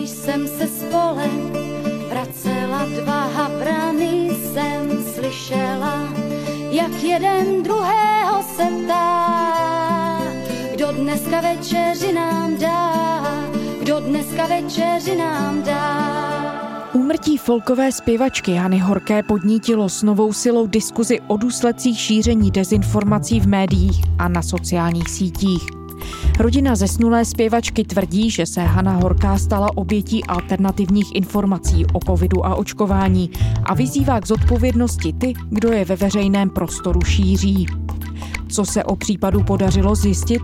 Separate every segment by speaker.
Speaker 1: když jsem se spolem vracela dva havrany, jsem slyšela, jak jeden druhého se ptá, kdo dneska večeři nám dá, kdo dneska večeři nám dá.
Speaker 2: Úmrtí folkové zpěvačky Hany Horké podnítilo s novou silou diskuzi o důsledcích šíření dezinformací v médiích a na sociálních sítích. Rodina zesnulé zpěvačky tvrdí, že se Hana Horká stala obětí alternativních informací o covidu a očkování a vyzývá k zodpovědnosti ty, kdo je ve veřejném prostoru šíří. Co se o případu podařilo zjistit?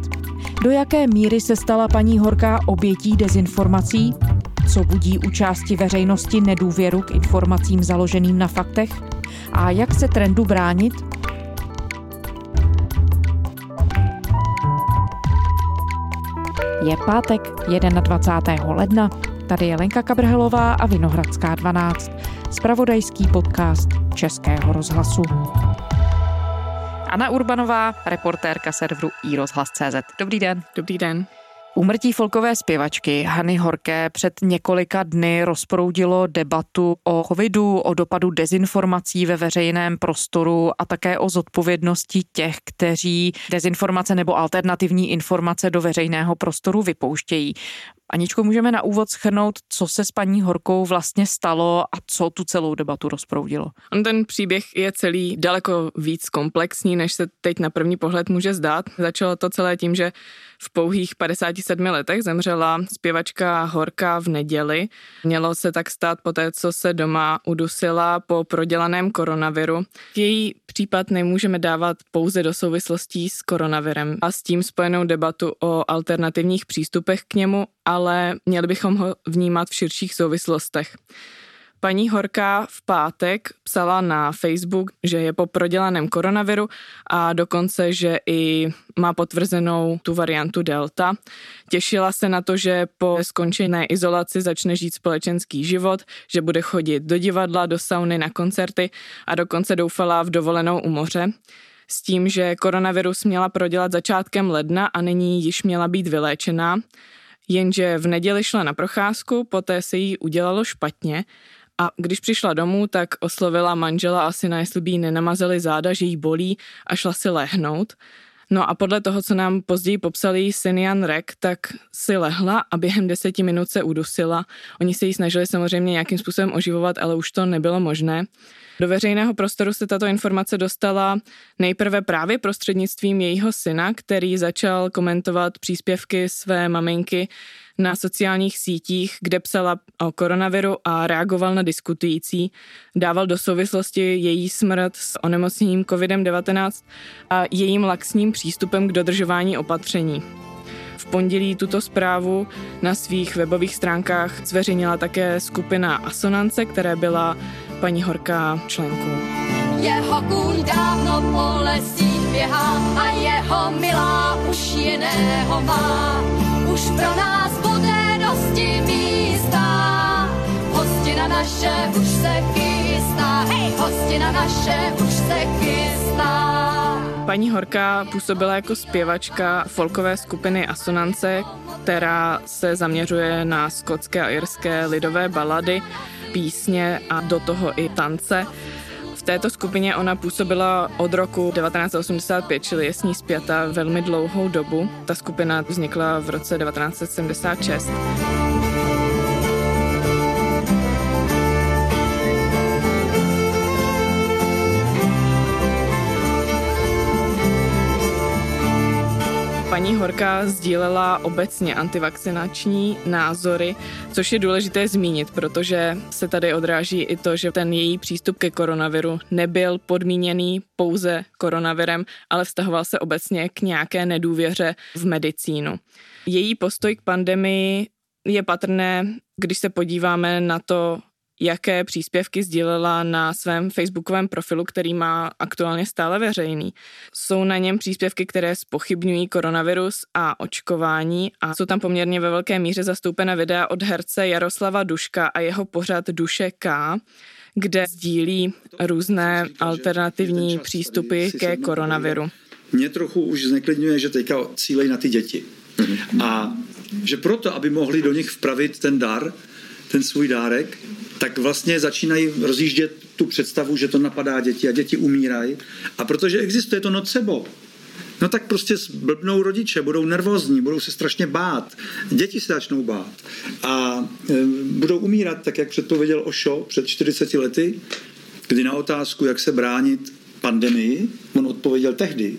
Speaker 2: Do jaké míry se stala paní Horká obětí dezinformací? Co budí u části veřejnosti nedůvěru k informacím založeným na faktech? A jak se trendu bránit? Je pátek 21. ledna. Tady je Lenka Kabrhelová a Vinohradská 12. Spravodajský podcast Českého rozhlasu. Anna Urbanová, reportérka serveru iRozhlas.cz. Dobrý den.
Speaker 3: Dobrý den.
Speaker 2: Úmrtí folkové zpěvačky Hany Horké před několika dny rozproudilo debatu o covidu, o dopadu dezinformací ve veřejném prostoru a také o zodpovědnosti těch, kteří dezinformace nebo alternativní informace do veřejného prostoru vypouštějí. Aničko, můžeme na úvod schrnout, co se s paní Horkou vlastně stalo a co tu celou debatu rozproudilo.
Speaker 3: On ten příběh je celý daleko víc komplexní, než se teď na první pohled může zdát. Začalo to celé tím, že v pouhých 57 letech zemřela zpěvačka Horka v neděli. Mělo se tak stát po té, co se doma udusila po prodělaném koronaviru. Její případ nemůžeme dávat pouze do souvislostí s koronavirem a s tím spojenou debatu o alternativních přístupech k němu, ale měli bychom ho vnímat v širších souvislostech. Paní Horká v pátek psala na Facebook, že je po prodělaném koronaviru a dokonce, že i má potvrzenou tu variantu Delta. Těšila se na to, že po skončené izolaci začne žít společenský život, že bude chodit do divadla, do sauny, na koncerty a dokonce doufala v dovolenou u moře s tím, že koronavirus měla prodělat začátkem ledna a nyní již měla být vyléčená. Jenže v neděli šla na procházku, poté se jí udělalo špatně a když přišla domů, tak oslovila manžela asi na jestli by jí nenamazali záda, že jí bolí a šla si lehnout. No a podle toho, co nám později popsali Sinian Rek, tak si lehla a během deseti minut se udusila. Oni se jí snažili samozřejmě nějakým způsobem oživovat, ale už to nebylo možné. Do veřejného prostoru se tato informace dostala nejprve právě prostřednictvím jejího syna, který začal komentovat příspěvky své maminky na sociálních sítích, kde psala o koronaviru a reagoval na diskutující. Dával do souvislosti její smrt s onemocněním COVID-19 a jejím laxním přístupem k dodržování opatření. V pondělí tuto zprávu na svých webových stránkách zveřejnila také skupina Asonance, které byla paní Horká členkou.
Speaker 1: Jeho kůň dávno po lesích běhá a jeho milá už jiného má. Už pro nás bude dosti místa, hostina naše už se chystá, hej, hostina naše už se chystá.
Speaker 3: Paní Horká působila jako zpěvačka folkové skupiny Asonance, která se zaměřuje na skotské a irské lidové balady, písně a do toho i tance. Této skupině ona působila od roku 1985, čili je s ní zpěta velmi dlouhou dobu. Ta skupina vznikla v roce 1976. paní Horka sdílela obecně antivakcinační názory, což je důležité zmínit, protože se tady odráží i to, že ten její přístup ke koronaviru nebyl podmíněný pouze koronavirem, ale vztahoval se obecně k nějaké nedůvěře v medicínu. Její postoj k pandemii je patrné, když se podíváme na to, jaké příspěvky sdílela na svém facebookovém profilu, který má aktuálně stále veřejný. Jsou na něm příspěvky, které spochybňují koronavirus a očkování a jsou tam poměrně ve velké míře zastoupena videa od herce Jaroslava Duška a jeho pořad Duše K, kde sdílí různé alternativní přístupy ke koronaviru.
Speaker 4: Mě trochu už zneklidňuje, že teďka cílej na ty děti. A že proto, aby mohli do nich vpravit ten dar, ten svůj dárek, tak vlastně začínají rozjíždět tu představu, že to napadá děti a děti umírají. A protože existuje to nocebo, no tak prostě blbnou rodiče, budou nervózní, budou se strašně bát. Děti se začnou bát. A e, budou umírat, tak jak předpověděl Ošo před 40 lety, kdy na otázku, jak se bránit pandemii, on odpověděl tehdy,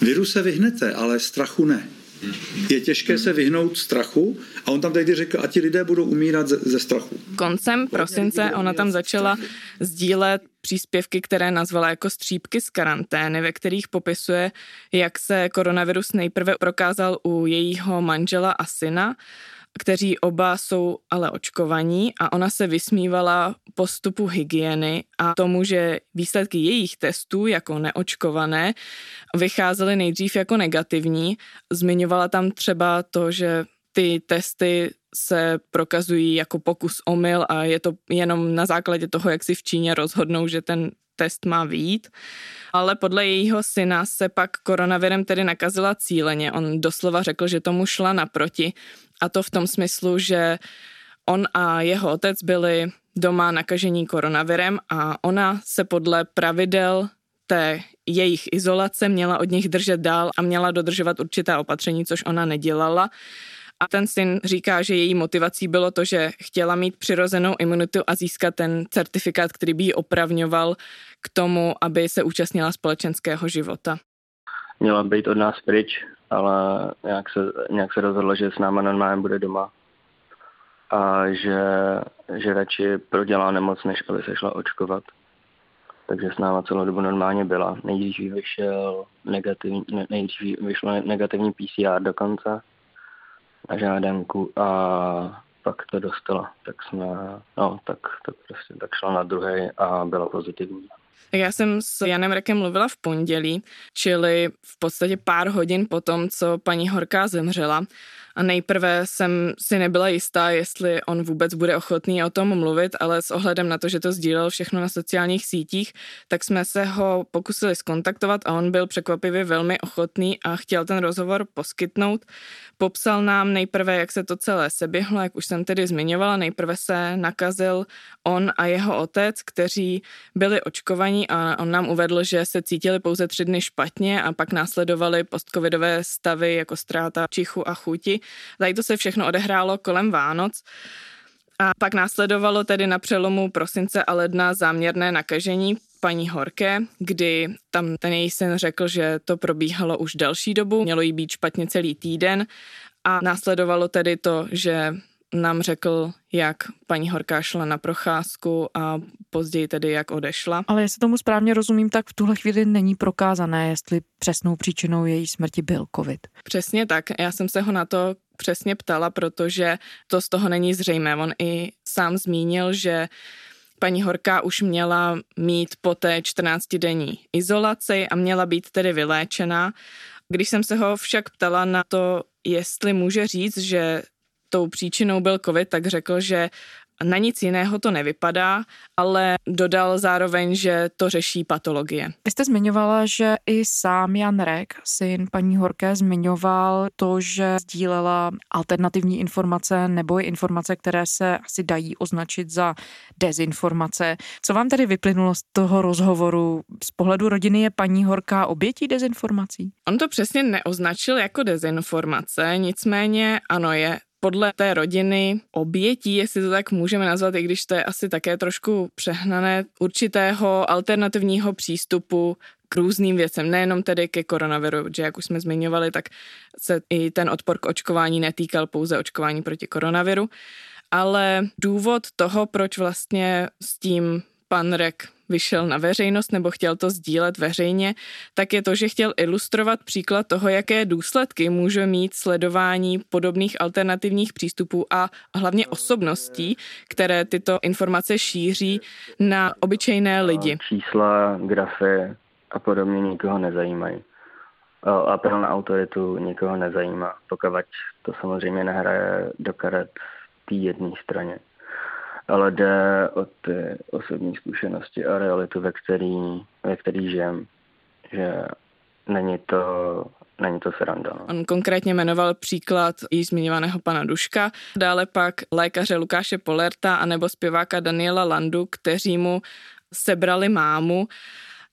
Speaker 4: viru se vyhnete, ale strachu ne. Je těžké se vyhnout strachu a on tam tehdy řekl, a ti lidé budou umírat ze, ze strachu.
Speaker 3: Koncem prosince ona tam začala sdílet příspěvky, které nazvala jako střípky z karantény, ve kterých popisuje, jak se koronavirus nejprve prokázal u jejího manžela a syna kteří oba jsou ale očkovaní a ona se vysmívala postupu hygieny a tomu, že výsledky jejich testů jako neočkované vycházely nejdřív jako negativní. Zmiňovala tam třeba to, že ty testy se prokazují jako pokus omyl a je to jenom na základě toho, jak si v Číně rozhodnou, že ten test má výjít. Ale podle jejího syna se pak koronavirem tedy nakazila cíleně. On doslova řekl, že tomu šla naproti a to v tom smyslu, že on a jeho otec byli doma nakažení koronavirem a ona se podle pravidel té jejich izolace měla od nich držet dál a měla dodržovat určitá opatření, což ona nedělala. A ten syn říká, že její motivací bylo to, že chtěla mít přirozenou imunitu a získat ten certifikát, který by ji opravňoval k tomu, aby se účastnila společenského života.
Speaker 5: Měla být od nás pryč, ale nějak se, nějak se rozhodla, že s náma normálně bude doma a že, že radši prodělá nemoc, než aby se šla očkovat. Takže s náma celou dobu normálně byla. Nejdřív vyšel negativní, nejdřív vyšlo negativní PCR dokonce na žádanku a pak to dostala. Tak jsme, no, tak, tak prostě tak šla na druhé a byla pozitivní.
Speaker 3: Já jsem s Janem Rekem mluvila v pondělí, čili v podstatě pár hodin po tom, co paní Horká zemřela. A nejprve jsem si nebyla jistá, jestli on vůbec bude ochotný o tom mluvit, ale s ohledem na to, že to sdílel všechno na sociálních sítích, tak jsme se ho pokusili skontaktovat a on byl překvapivě velmi ochotný a chtěl ten rozhovor poskytnout. Popsal nám nejprve, jak se to celé seběhlo, jak už jsem tedy zmiňovala. Nejprve se nakazil on a jeho otec, kteří byli očkovaní a on nám uvedl, že se cítili pouze tři dny špatně a pak následovali postcovidové stavy jako ztráta čichu a chuti. Tady to se všechno odehrálo kolem Vánoc. A pak následovalo tedy na přelomu prosince a ledna záměrné nakažení paní Horké, kdy tam ten její syn řekl, že to probíhalo už delší dobu, mělo jí být špatně celý týden a následovalo tedy to, že nám řekl, jak paní Horká šla na procházku a později tedy jak odešla.
Speaker 2: Ale jestli tomu správně rozumím, tak v tuhle chvíli není prokázané, jestli přesnou příčinou její smrti byl covid.
Speaker 3: Přesně tak. Já jsem se ho na to přesně ptala, protože to z toho není zřejmé. On i sám zmínil, že paní Horká už měla mít po té 14-denní izolaci a měla být tedy vyléčená. Když jsem se ho však ptala na to, jestli může říct, že tou příčinou byl covid, tak řekl, že na nic jiného to nevypadá, ale dodal zároveň, že to řeší patologie.
Speaker 2: Vy jste zmiňovala, že i sám Jan Rek, syn paní Horké, zmiňoval to, že sdílela alternativní informace nebo informace, které se asi dají označit za dezinformace. Co vám tedy vyplynulo z toho rozhovoru? Z pohledu rodiny je paní Horká obětí dezinformací?
Speaker 3: On to přesně neoznačil jako dezinformace, nicméně ano, je podle té rodiny obětí, jestli to tak můžeme nazvat, i když to je asi také trošku přehnané, určitého alternativního přístupu k různým věcem, nejenom tedy ke koronaviru, že jak už jsme zmiňovali, tak se i ten odpor k očkování netýkal pouze očkování proti koronaviru, ale důvod toho, proč vlastně s tím pan Rek vyšel na veřejnost nebo chtěl to sdílet veřejně, tak je to, že chtěl ilustrovat příklad toho, jaké důsledky může mít sledování podobných alternativních přístupů a hlavně osobností, které tyto informace šíří na obyčejné lidi.
Speaker 5: Čísla, grafy a podobně nikoho nezajímají. Apel na autoritu nikoho nezajímá, pokud to samozřejmě nehraje do karet té jedné straně ale jde o ty osobní zkušenosti a realitu, ve který, ve který žijem. Že není to není to sranda. No.
Speaker 3: On konkrétně jmenoval příklad již zmiňovaného pana Duška, dále pak lékaře Lukáše Polerta anebo zpěváka Daniela Landu, kteří mu sebrali mámu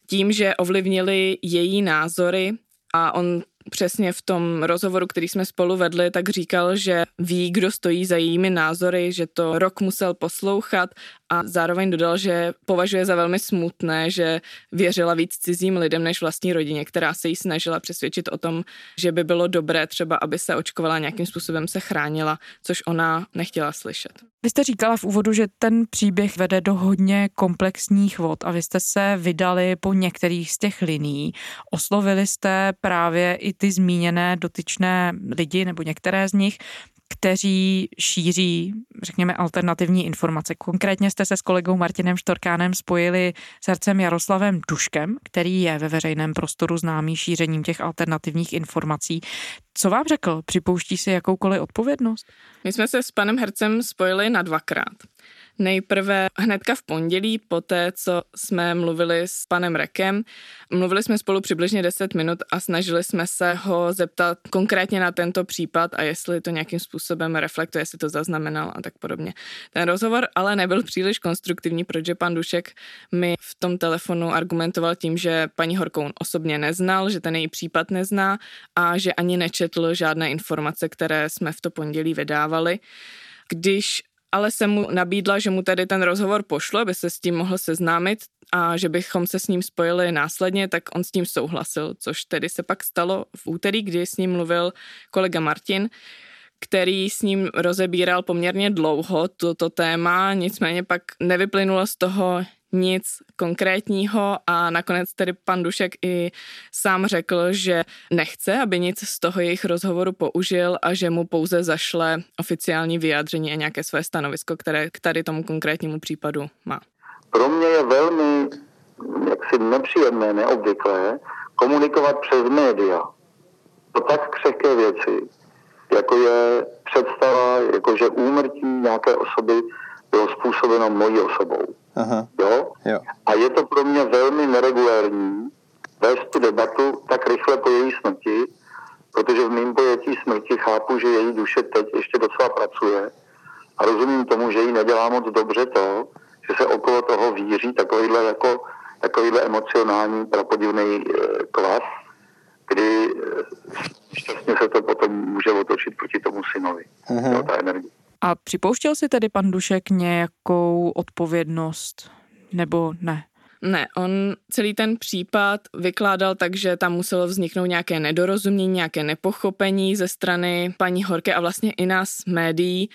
Speaker 3: tím, že ovlivnili její názory a on přesně v tom rozhovoru, který jsme spolu vedli, tak říkal, že ví, kdo stojí za jejími názory, že to rok musel poslouchat a zároveň dodal, že považuje za velmi smutné, že věřila víc cizím lidem než vlastní rodině, která se jí snažila přesvědčit o tom, že by bylo dobré třeba, aby se očkovala nějakým způsobem se chránila, což ona nechtěla slyšet.
Speaker 2: Vy jste říkala v úvodu, že ten příběh vede do hodně komplexních vod a vy jste se vydali po některých z těch liní. Oslovili jste právě i ty zmíněné dotyčné lidi nebo některé z nich kteří šíří, řekněme, alternativní informace. Konkrétně jste se s kolegou Martinem Štorkánem spojili s hercem Jaroslavem Duškem, který je ve veřejném prostoru známý šířením těch alternativních informací. Co vám řekl? Připouští si jakoukoliv odpovědnost?
Speaker 3: My jsme se s panem hercem spojili na dvakrát. Nejprve hnedka v pondělí, poté, co jsme mluvili s panem Rekem. Mluvili jsme spolu přibližně 10 minut a snažili jsme se ho zeptat konkrétně na tento případ a jestli to nějakým způsobem reflektuje, jestli to zaznamenal a tak podobně. Ten rozhovor ale nebyl příliš konstruktivní, protože pan Dušek mi v tom telefonu argumentoval tím, že paní Horkou osobně neznal, že ten její případ nezná a že ani nečetl žádné informace, které jsme v to pondělí vydávali. Když ale jsem mu nabídla, že mu tedy ten rozhovor pošlu, aby se s tím mohl seznámit a že bychom se s ním spojili následně, tak on s tím souhlasil, což tedy se pak stalo v úterý, kdy s ním mluvil kolega Martin, který s ním rozebíral poměrně dlouho toto téma, nicméně pak nevyplynulo z toho nic konkrétního a nakonec tedy pan Dušek i sám řekl, že nechce, aby nic z toho jejich rozhovoru použil a že mu pouze zašle oficiální vyjádření a nějaké své stanovisko, které k tady tomu konkrétnímu případu má.
Speaker 6: Pro mě je velmi jaksi nepříjemné, neobvyklé komunikovat přes média o tak křehké věci, jako je představa, jakože úmrtí nějaké osoby bylo způsobeno mojí osobou. Aha. Jo? jo? A je to pro mě velmi neregulární vést tu debatu tak rychle po její smrti, protože v mým pojetí smrti chápu, že její duše teď ještě docela pracuje a rozumím tomu, že jí nedělá moc dobře to, že se okolo toho víří takovýhle jako takovýhle emocionální prapodivný e, kvas, kdy e, šťastně se to potom může otočit proti tomu synovi, jo, ta energie.
Speaker 2: A připouštěl si tedy pan Dušek nějakou odpovědnost nebo ne?
Speaker 3: Ne, on celý ten případ vykládal tak, že tam muselo vzniknout nějaké nedorozumění, nějaké nepochopení ze strany paní Horke a vlastně i nás médií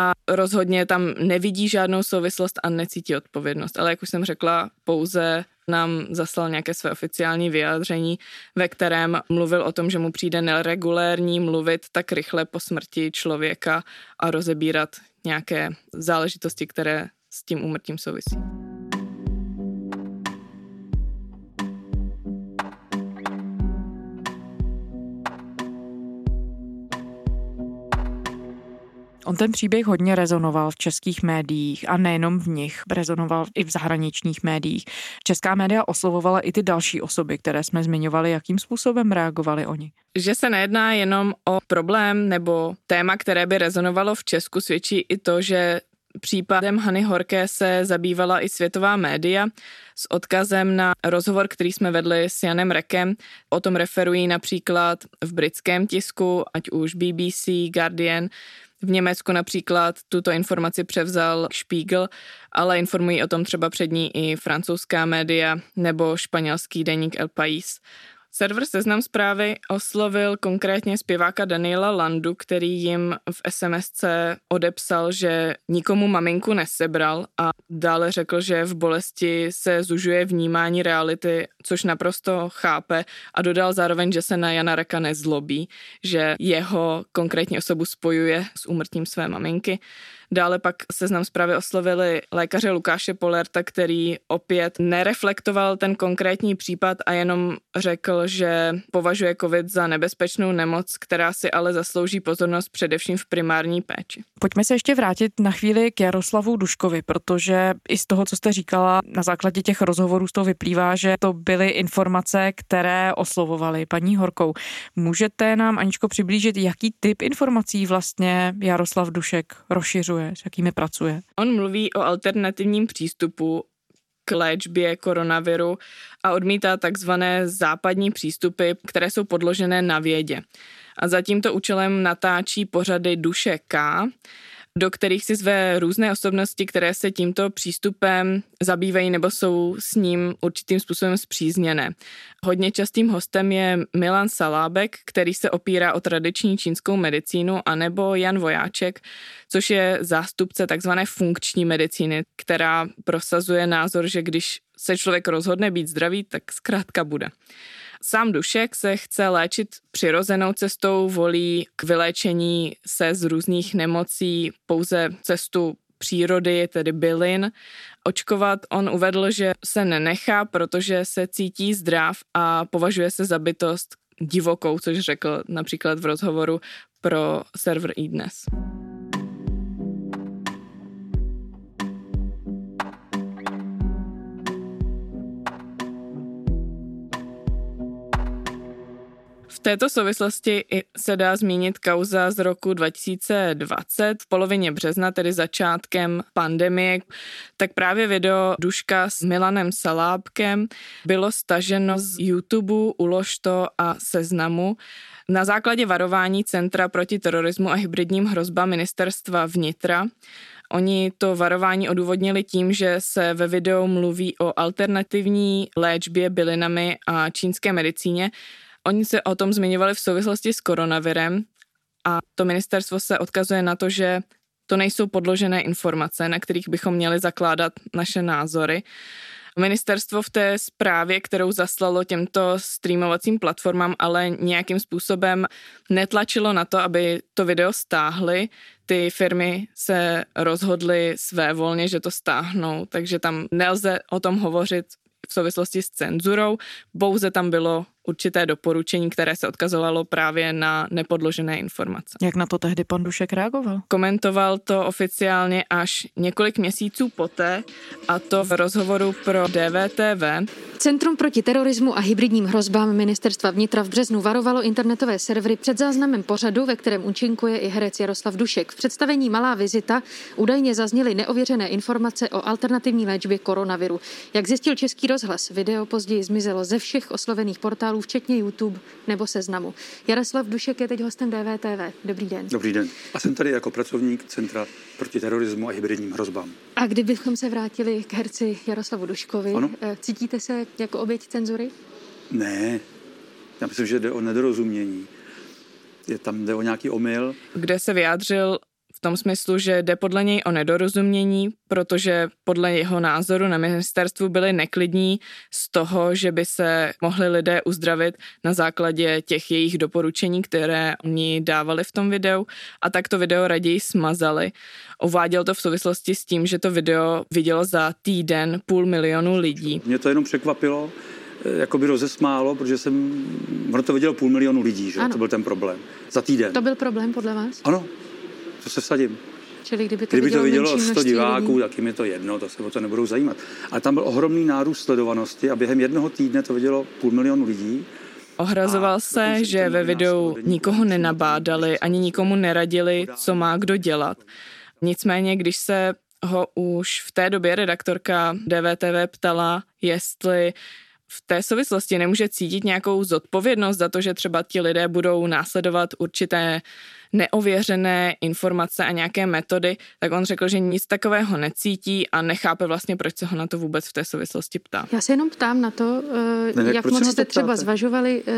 Speaker 3: a rozhodně tam nevidí žádnou souvislost a necítí odpovědnost. Ale jak už jsem řekla, pouze nám zaslal nějaké své oficiální vyjádření, ve kterém mluvil o tom, že mu přijde neregulérní mluvit tak rychle po smrti člověka a rozebírat nějaké záležitosti, které s tím úmrtím souvisí.
Speaker 2: On ten příběh hodně rezonoval v českých médiích a nejenom v nich, rezonoval i v zahraničních médiích. Česká média oslovovala i ty další osoby, které jsme zmiňovali, jakým způsobem reagovali oni.
Speaker 3: Že se nejedná jenom o problém nebo téma, které by rezonovalo v Česku, svědčí i to, že Případem Hany Horké se zabývala i světová média s odkazem na rozhovor, který jsme vedli s Janem Rekem. O tom referují například v britském tisku, ať už BBC, Guardian, v Německu například tuto informaci převzal Spiegel, ale informují o tom třeba přední i francouzská média nebo španělský deník El País. Server Seznam zprávy oslovil konkrétně zpěváka Daniela Landu, který jim v SMSC odepsal, že nikomu maminku nesebral a dále řekl, že v bolesti se zužuje vnímání reality, což naprosto chápe a dodal zároveň, že se na Jana Reka nezlobí, že jeho konkrétní osobu spojuje s úmrtím své maminky. Dále pak seznam zprávy oslovili lékaře Lukáše Polerta, který opět nereflektoval ten konkrétní případ a jenom řekl, že považuje COVID za nebezpečnou nemoc, která si ale zaslouží pozornost především v primární péči.
Speaker 2: Pojďme se ještě vrátit na chvíli k Jaroslavu Duškovi, protože i z toho, co jste říkala, na základě těch rozhovorů z toho vyplývá, že to byly informace, které oslovovaly paní Horkou. Můžete nám, Aničko, přiblížit, jaký typ informací vlastně Jaroslav Dušek rozšiřuje, s jakými pracuje?
Speaker 3: On mluví o alternativním přístupu k léčbě koronaviru a odmítá takzvané západní přístupy, které jsou podložené na vědě. A za tímto účelem natáčí pořady Duše K, do kterých si zve různé osobnosti, které se tímto přístupem zabývají nebo jsou s ním určitým způsobem zpřízněné. Hodně častým hostem je Milan Salábek, který se opírá o tradiční čínskou medicínu, anebo Jan Vojáček, což je zástupce takzvané funkční medicíny, která prosazuje názor, že když se člověk rozhodne být zdravý, tak zkrátka bude. Sám Dušek se chce léčit přirozenou cestou, volí k vyléčení se z různých nemocí pouze cestu přírody, tedy bylin. Očkovat on uvedl, že se nenechá, protože se cítí zdrav a považuje se za bytost divokou, což řekl například v rozhovoru pro server iDnes. V této souvislosti se dá zmínit kauza z roku 2020 v polovině března, tedy začátkem pandemie. Tak právě video Duška s Milanem Salábkem bylo staženo z YouTube, Ulož to a Seznamu. Na základě varování Centra proti terorismu a hybridním hrozbám ministerstva vnitra Oni to varování odůvodnili tím, že se ve videu mluví o alternativní léčbě bylinami a čínské medicíně, Oni se o tom zmiňovali v souvislosti s koronavirem a to ministerstvo se odkazuje na to, že to nejsou podložené informace, na kterých bychom měli zakládat naše názory. Ministerstvo v té zprávě, kterou zaslalo těmto streamovacím platformám, ale nějakým způsobem netlačilo na to, aby to video stáhly. Ty firmy se rozhodly své volně, že to stáhnou, takže tam nelze o tom hovořit v souvislosti s cenzurou, pouze tam bylo určité doporučení, které se odkazovalo právě na nepodložené informace.
Speaker 2: Jak na to tehdy pan Dušek reagoval?
Speaker 3: Komentoval to oficiálně až několik měsíců poté, a to v rozhovoru pro DVTV.
Speaker 7: Centrum proti terorismu a hybridním hrozbám ministerstva vnitra v březnu varovalo internetové servery před záznamem pořadu, ve kterém účinkuje i herec Jaroslav Dušek. V představení Malá vizita údajně zazněly neověřené informace o alternativní léčbě koronaviru. Jak zjistil Český rozhlas, video později zmizelo ze všech oslovených portálů včetně YouTube nebo Seznamu. Jaroslav Dušek je teď hostem DVTV. Dobrý den.
Speaker 4: Dobrý den. A jsem tady jako pracovník Centra proti terorismu a hybridním hrozbám.
Speaker 7: A kdybychom se vrátili k herci Jaroslavu Duškovi, ano? Eh, cítíte se jako oběť cenzury?
Speaker 4: Ne, já myslím, že jde o nedorozumění. Je tam jde o nějaký omyl.
Speaker 3: Kde se vyjádřil v tom smyslu, že jde podle něj o nedorozumění, protože podle jeho názoru na ministerstvu byli neklidní z toho, že by se mohli lidé uzdravit na základě těch jejich doporučení, které oni dávali v tom videu a tak to video raději smazali. Uváděl to v souvislosti s tím, že to video vidělo za týden půl milionu lidí.
Speaker 4: Mě to jenom překvapilo, eh, jako by rozesmálo, protože jsem, ono to vidělo půl milionu lidí, že? to byl ten problém. Za týden.
Speaker 7: To byl problém podle vás?
Speaker 4: Ano, to se vsadím.
Speaker 7: Čili kdyby to,
Speaker 4: kdyby
Speaker 7: vidělo,
Speaker 4: to vidělo 100 diváků, lidí. tak jim je to jedno, to se o to nebudou zajímat. Ale tam byl ohromný nárůst sledovanosti a během jednoho týdne to vidělo půl milionu lidí.
Speaker 3: Ohrazoval se, že ve videu nikoho nenabádali, ani nikomu neradili, co má kdo dělat. Nicméně, když se ho už v té době redaktorka DVTV ptala, jestli v té souvislosti nemůže cítit nějakou zodpovědnost za to, že třeba ti lidé budou následovat určité neověřené informace a nějaké metody, tak on řekl, že nic takového necítí a nechápe vlastně, proč se ho na to vůbec v té souvislosti ptá.
Speaker 7: Já se jenom ptám na to, eh, ne, jak moc jste třeba zvažovali eh,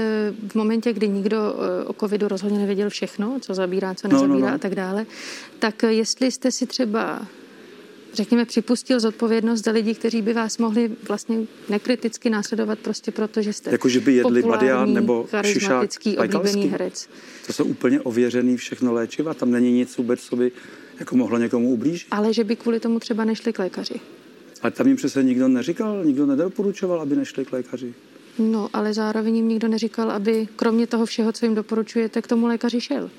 Speaker 7: v momentě, kdy nikdo eh, o covidu rozhodně nevěděl všechno, co zabírá, co nezabírá no, no, no. a tak dále, tak jestli jste si třeba řekněme, připustil zodpovědnost za lidi, kteří by vás mohli vlastně nekriticky následovat prostě proto, že jste
Speaker 4: jako, že by jedli badián nebo charismatický,
Speaker 7: oblíbený herec.
Speaker 4: To jsou úplně ověřený všechno léčiva, tam není nic vůbec, co by jako mohlo někomu ublížit.
Speaker 7: Ale že by kvůli tomu třeba nešli k lékaři.
Speaker 4: Ale tam jim přece nikdo neříkal, nikdo nedoporučoval, aby nešli k lékaři.
Speaker 7: No, ale zároveň jim nikdo neříkal, aby kromě toho všeho, co jim doporučujete, k tomu lékaři šel.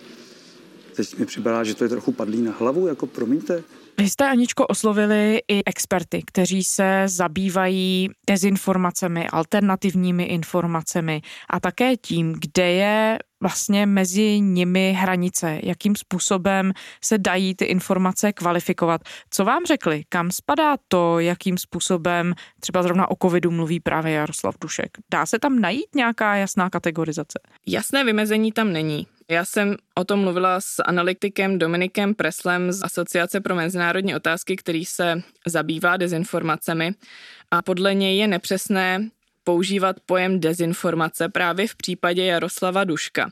Speaker 8: Teď mi připadá, že to je trochu padlý na hlavu, jako promiňte.
Speaker 2: Vy jste, Aničko, oslovili i experty, kteří se zabývají dezinformacemi, alternativními informacemi a také tím, kde je vlastně mezi nimi hranice, jakým způsobem se dají ty informace kvalifikovat. Co vám řekli? Kam spadá to, jakým způsobem třeba zrovna o covidu mluví právě Jaroslav Dušek? Dá se tam najít nějaká jasná kategorizace?
Speaker 3: Jasné vymezení tam není. Já jsem o tom mluvila s analytikem Dominikem Preslem z Asociace pro mezinárodní otázky, který se zabývá dezinformacemi a podle něj je nepřesné používat pojem dezinformace právě v případě Jaroslava Duška.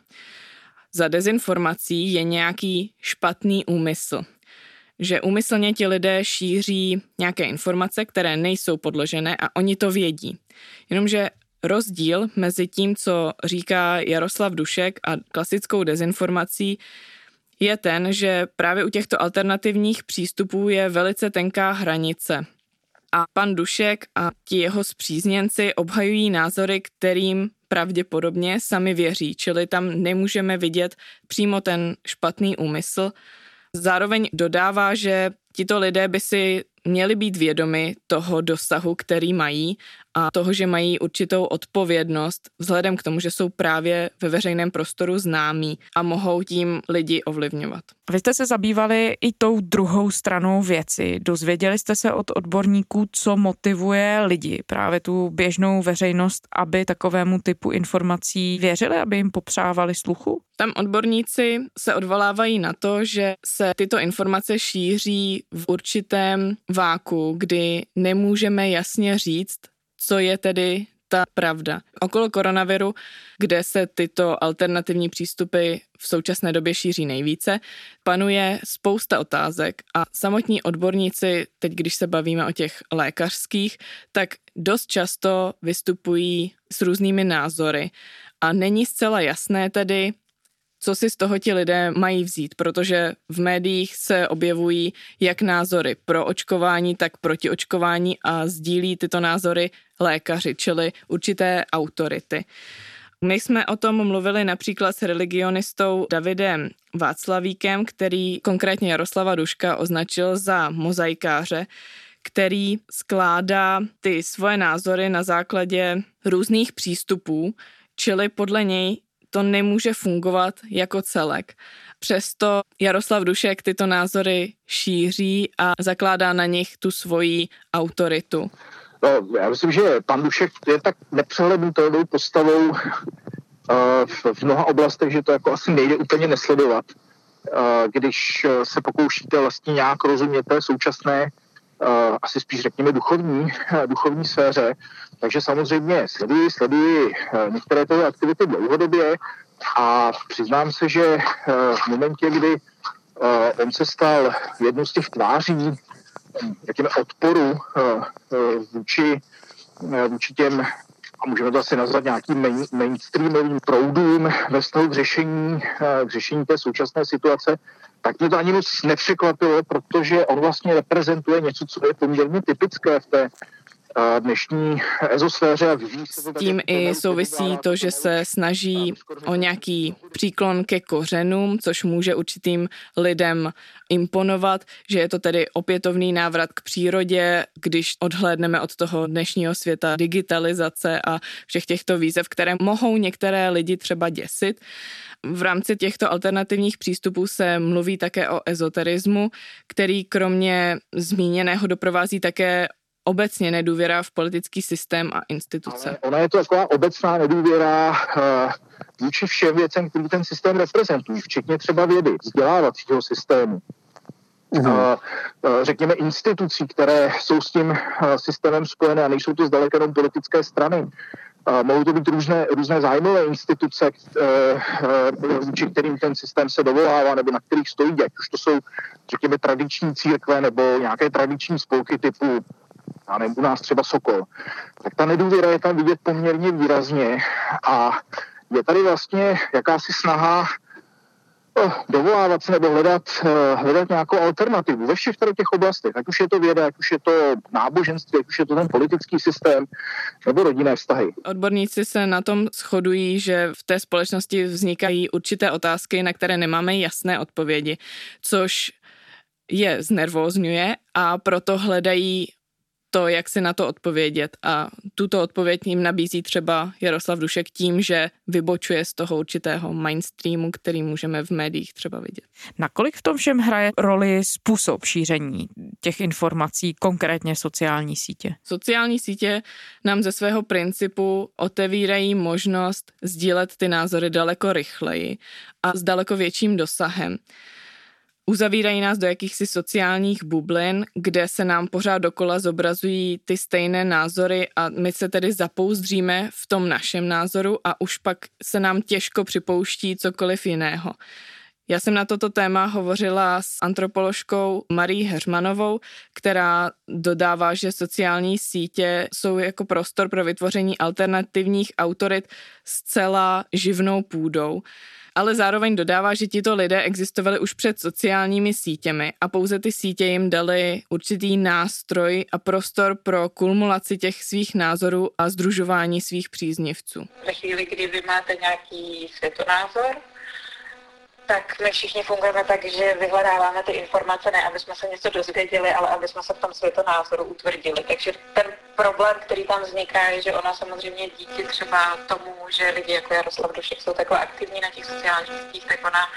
Speaker 3: Za dezinformací je nějaký špatný úmysl. Že úmyslně ti lidé šíří nějaké informace, které nejsou podložené a oni to vědí. Jenomže rozdíl mezi tím, co říká Jaroslav Dušek a klasickou dezinformací, je ten, že právě u těchto alternativních přístupů je velice tenká hranice. A pan Dušek a ti jeho zpřízněnci obhajují názory, kterým pravděpodobně sami věří, čili tam nemůžeme vidět přímo ten špatný úmysl. Zároveň dodává, že tito lidé by si měli být vědomi toho dosahu, který mají a toho, že mají určitou odpovědnost vzhledem k tomu, že jsou právě ve veřejném prostoru známí a mohou tím lidi ovlivňovat.
Speaker 2: Vy jste se zabývali i tou druhou stranou věci. Dozvěděli jste se od odborníků, co motivuje lidi, právě tu běžnou veřejnost, aby takovému typu informací věřili, aby jim popřávali sluchu?
Speaker 3: Tam odborníci se odvolávají na to, že se tyto informace šíří v určitém váku, kdy nemůžeme jasně říct, co je tedy ta pravda. Okolo koronaviru, kde se tyto alternativní přístupy v současné době šíří nejvíce, panuje spousta otázek a samotní odborníci, teď když se bavíme o těch lékařských, tak dost často vystupují s různými názory a není zcela jasné tedy, co si z toho ti lidé mají vzít, protože v médiích se objevují jak názory pro očkování, tak proti očkování a sdílí tyto názory lékaři, čili určité autority. My jsme o tom mluvili například s religionistou Davidem Václavíkem, který konkrétně Jaroslava Duška označil za mozaikáře, který skládá ty svoje názory na základě různých přístupů, čili podle něj to nemůže fungovat jako celek. Přesto Jaroslav Dušek tyto názory šíří a zakládá na nich tu svoji autoritu.
Speaker 9: No, já myslím, že pan Dušek je tak nepřehlednutelnou postavou uh, v mnoha oblastech, že to jako asi nejde úplně nesledovat. Uh, když se pokoušíte vlastně nějak rozumět té současné asi spíš řekněme duchovní, duchovní sféře. Takže samozřejmě sleduji, sleduji uh, některé tyhle aktivity dlouhodobě a přiznám se, že uh, v momentě, kdy on se stal jednou z těch tváří, řekněme, odporu vůči, vůči těm a můžeme to asi nazvat nějakým main, mainstreamovým proudům ve vztahu k řešení, k řešení té současné situace, tak mě to ani moc nepřekvapilo, protože on vlastně reprezentuje něco, co je poměrně typické v té dnešní ezosféře.
Speaker 3: S tím i souvisí to, že se snaží o nějaký příklon ke kořenům, což může určitým lidem imponovat, že je to tedy opětovný návrat k přírodě, když odhlédneme od toho dnešního světa digitalizace a všech těchto výzev, které mohou některé lidi třeba děsit. V rámci těchto alternativních přístupů se mluví také o ezoterismu, který kromě zmíněného doprovází také obecně nedůvěra v politický systém a instituce. Ale
Speaker 9: ona je to taková obecná nedůvěra uh, vůči všem věcem, který ten systém reprezentují, včetně třeba vědy, vzdělávacího systému. Uh, uh, řekněme institucí, které jsou s tím uh, systémem spojené a nejsou to zdaleka jenom politické strany. Uh, mohou to být různé, různé zájmové instituce, vůči kterým ten systém se dovolává nebo na kterých stojí, ať už to jsou, řekněme, tradiční církve nebo nějaké tradiční spolky typu já nevím, u nás třeba Sokol, tak ta nedůvěra je tam vidět poměrně výrazně. A je tady vlastně jakási snaha Eh, dovolávat se nebo hledat, eh, hledat nějakou alternativu ve všech tady těch oblastech, ať už je to věda, ať už je to náboženství, ať už je to ten politický systém nebo rodinné vztahy.
Speaker 3: Odborníci se na tom shodují, že v té společnosti vznikají určité otázky, na které nemáme jasné odpovědi, což je znervózňuje a proto hledají to, jak si na to odpovědět. A tuto odpověď jim nabízí třeba Jaroslav Dušek tím, že vybočuje z toho určitého mainstreamu, který můžeme v médiích třeba vidět.
Speaker 2: Nakolik v tom všem hraje roli způsob šíření těch informací, konkrétně sociální sítě?
Speaker 3: Sociální sítě nám ze svého principu otevírají možnost sdílet ty názory daleko rychleji a s daleko větším dosahem. Uzavírají nás do jakýchsi sociálních bublin, kde se nám pořád dokola zobrazují ty stejné názory a my se tedy zapouzdříme v tom našem názoru a už pak se nám těžko připouští cokoliv jiného. Já jsem na toto téma hovořila s antropoložkou Marí Heřmanovou, která dodává, že sociální sítě jsou jako prostor pro vytvoření alternativních autorit zcela živnou půdou ale zároveň dodává, že tito lidé existovali už před sociálními sítěmi a pouze ty sítě jim dali určitý nástroj a prostor pro kulmulaci těch svých názorů a združování svých příznivců.
Speaker 10: Ve chvíli, kdy vy máte nějaký světonázor, tak my všichni fungujeme tak, že vyhledáváme ty informace ne, aby jsme se něco dozvěděli, ale aby jsme se v tom světonázoru utvrdili. Takže ten problém, který tam vzniká, je, že ona samozřejmě díky třeba tomu, že lidi jako Jaroslav Dušek jsou takhle aktivní na sociálních sítích, tak ona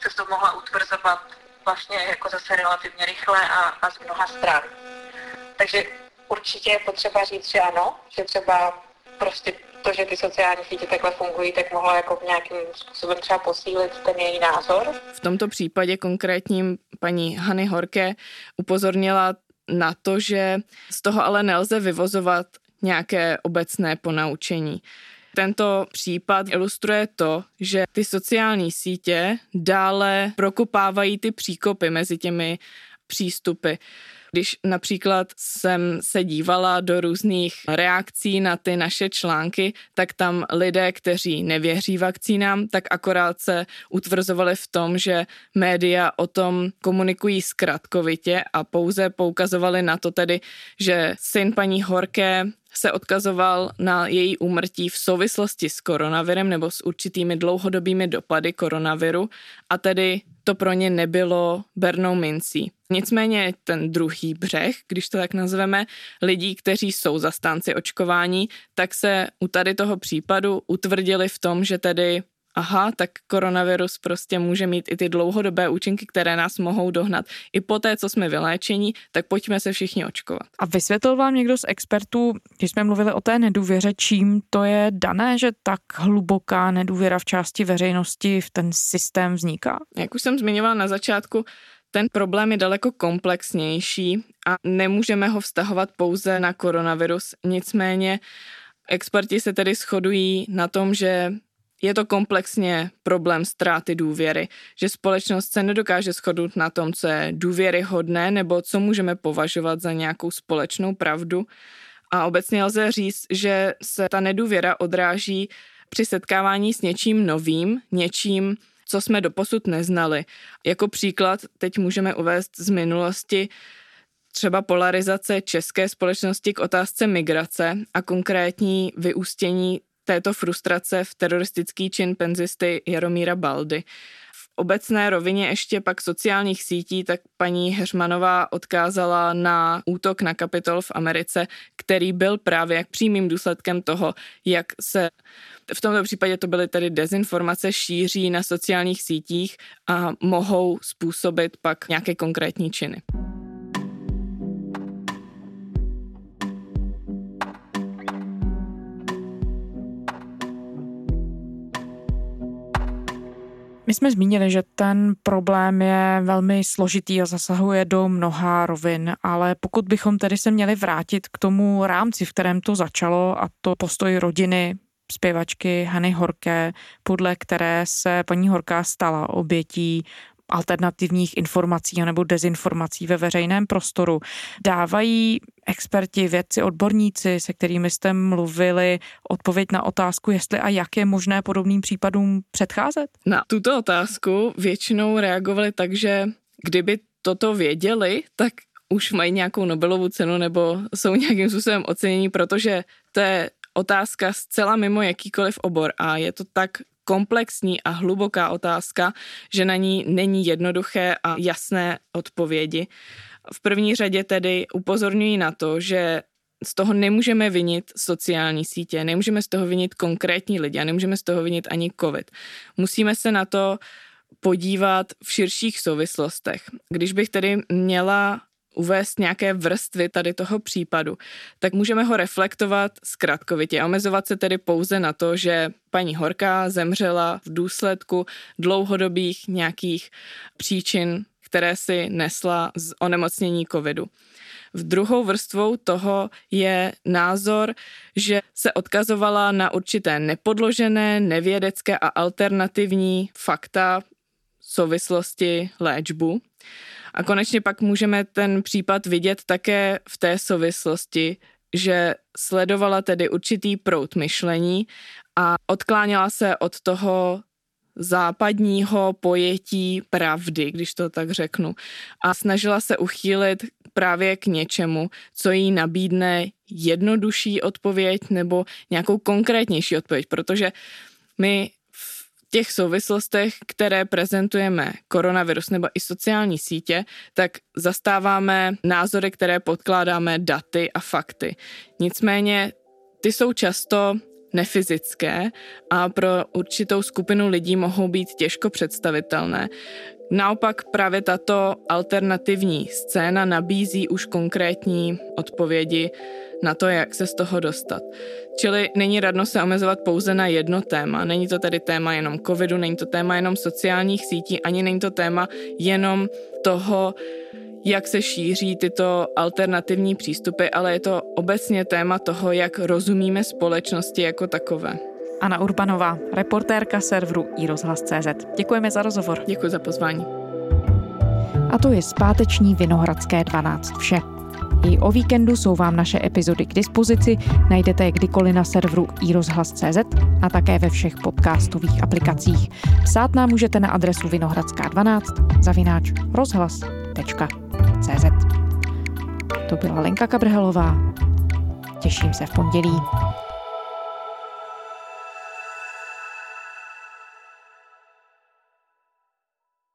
Speaker 10: se v tom mohla utvrzovat vlastně jako zase relativně rychle a, a z mnoha stran. Takže určitě je potřeba říct, že ano, že třeba prostě to, že ty sociální sítě takhle fungují, tak mohlo jako nějakým způsobem třeba posílit ten její názor.
Speaker 3: V tomto případě konkrétním paní Hany Horké upozornila na to, že z toho ale nelze vyvozovat nějaké obecné ponaučení. Tento případ ilustruje to, že ty sociální sítě dále prokupávají ty příkopy mezi těmi přístupy. Když například jsem se dívala do různých reakcí na ty naše články, tak tam lidé, kteří nevěří vakcínám, tak akorát se utvrzovali v tom, že média o tom komunikují zkratkovitě a pouze poukazovali na to tedy, že syn paní Horké se odkazoval na její úmrtí v souvislosti s koronavirem nebo s určitými dlouhodobými dopady koronaviru a tedy to pro ně nebylo bernou mincí. Nicméně ten druhý břeh, když to tak nazveme, lidí, kteří jsou zastánci očkování, tak se u tady toho případu utvrdili v tom, že tedy aha, tak koronavirus prostě může mít i ty dlouhodobé účinky, které nás mohou dohnat. I po té, co jsme vyléčení, tak pojďme se všichni očkovat.
Speaker 2: A vysvětlil vám někdo z expertů, když jsme mluvili o té nedůvěře, čím to je dané, že tak hluboká nedůvěra v části veřejnosti v ten systém vzniká?
Speaker 3: Jak už jsem zmiňovala na začátku, ten problém je daleko komplexnější a nemůžeme ho vztahovat pouze na koronavirus. Nicméně experti se tedy shodují na tom, že je to komplexně problém ztráty důvěry, že společnost se nedokáže shodnout na tom, co je důvěryhodné nebo co můžeme považovat za nějakou společnou pravdu. A obecně lze říct, že se ta nedůvěra odráží při setkávání s něčím novým, něčím, co jsme doposud neznali. Jako příklad teď můžeme uvést z minulosti třeba polarizace české společnosti k otázce migrace a konkrétní vyústění této frustrace v teroristický čin penzisty Jaromíra Baldy. V obecné rovině ještě pak sociálních sítí, tak paní Heřmanová odkázala na útok na Kapitol v Americe, který byl právě jak přímým důsledkem toho, jak se v tomto případě to byly tedy dezinformace šíří na sociálních sítích a mohou způsobit pak nějaké konkrétní činy.
Speaker 2: My jsme zmínili, že ten problém je velmi složitý a zasahuje do mnoha rovin, ale pokud bychom tedy se měli vrátit k tomu rámci, v kterém to začalo a to postoj rodiny, zpěvačky Hany Horké, podle které se paní Horká stala obětí alternativních informací nebo dezinformací ve veřejném prostoru. Dávají experti, vědci, odborníci, se kterými jste mluvili, odpověď na otázku, jestli a jak je možné podobným případům předcházet?
Speaker 3: Na tuto otázku většinou reagovali tak, že kdyby toto věděli, tak už mají nějakou Nobelovu cenu nebo jsou nějakým způsobem ocenění, protože to je otázka zcela mimo jakýkoliv obor a je to tak komplexní a hluboká otázka, že na ní není jednoduché a jasné odpovědi. V první řadě tedy upozorňuji na to, že z toho nemůžeme vinit sociální sítě, nemůžeme z toho vinit konkrétní lidi a nemůžeme z toho vinit ani COVID. Musíme se na to podívat v širších souvislostech. Když bych tedy měla uvést nějaké vrstvy tady toho případu, tak můžeme ho reflektovat zkratkovitě. Omezovat se tedy pouze na to, že paní Horká zemřela v důsledku dlouhodobých nějakých příčin, které si nesla z onemocnění covidu. V druhou vrstvou toho je názor, že se odkazovala na určité nepodložené, nevědecké a alternativní fakta souvislosti léčbu. A konečně pak můžeme ten případ vidět také v té souvislosti, že sledovala tedy určitý prout myšlení a odkláněla se od toho západního pojetí pravdy, když to tak řeknu. A snažila se uchýlit právě k něčemu, co jí nabídne jednodušší odpověď nebo nějakou konkrétnější odpověď, protože my těch souvislostech, které prezentujeme koronavirus nebo i sociální sítě, tak zastáváme názory, které podkládáme daty a fakty. Nicméně ty jsou často nefyzické a pro určitou skupinu lidí mohou být těžko představitelné. Naopak právě tato alternativní scéna nabízí už konkrétní odpovědi na to, jak se z toho dostat. Čili není radno se omezovat pouze na jedno téma. Není to tedy téma jenom covidu, není to téma jenom sociálních sítí, ani není to téma jenom toho, jak se šíří tyto alternativní přístupy, ale je to obecně téma toho, jak rozumíme společnosti jako takové.
Speaker 2: Anna Urbanová, reportérka serveru iRozhlas.cz. Děkujeme za rozhovor.
Speaker 3: Děkuji za pozvání.
Speaker 2: A to je zpáteční Vinohradské 12 vše. I o víkendu jsou vám naše epizody k dispozici, najdete je kdykoliv na serveru iRozhlas.cz a také ve všech podcastových aplikacích. Psát nám můžete na adresu vinohradská12 zavináč rozhlas.cz To byla Lenka Kabrhelová. Těším se v pondělí.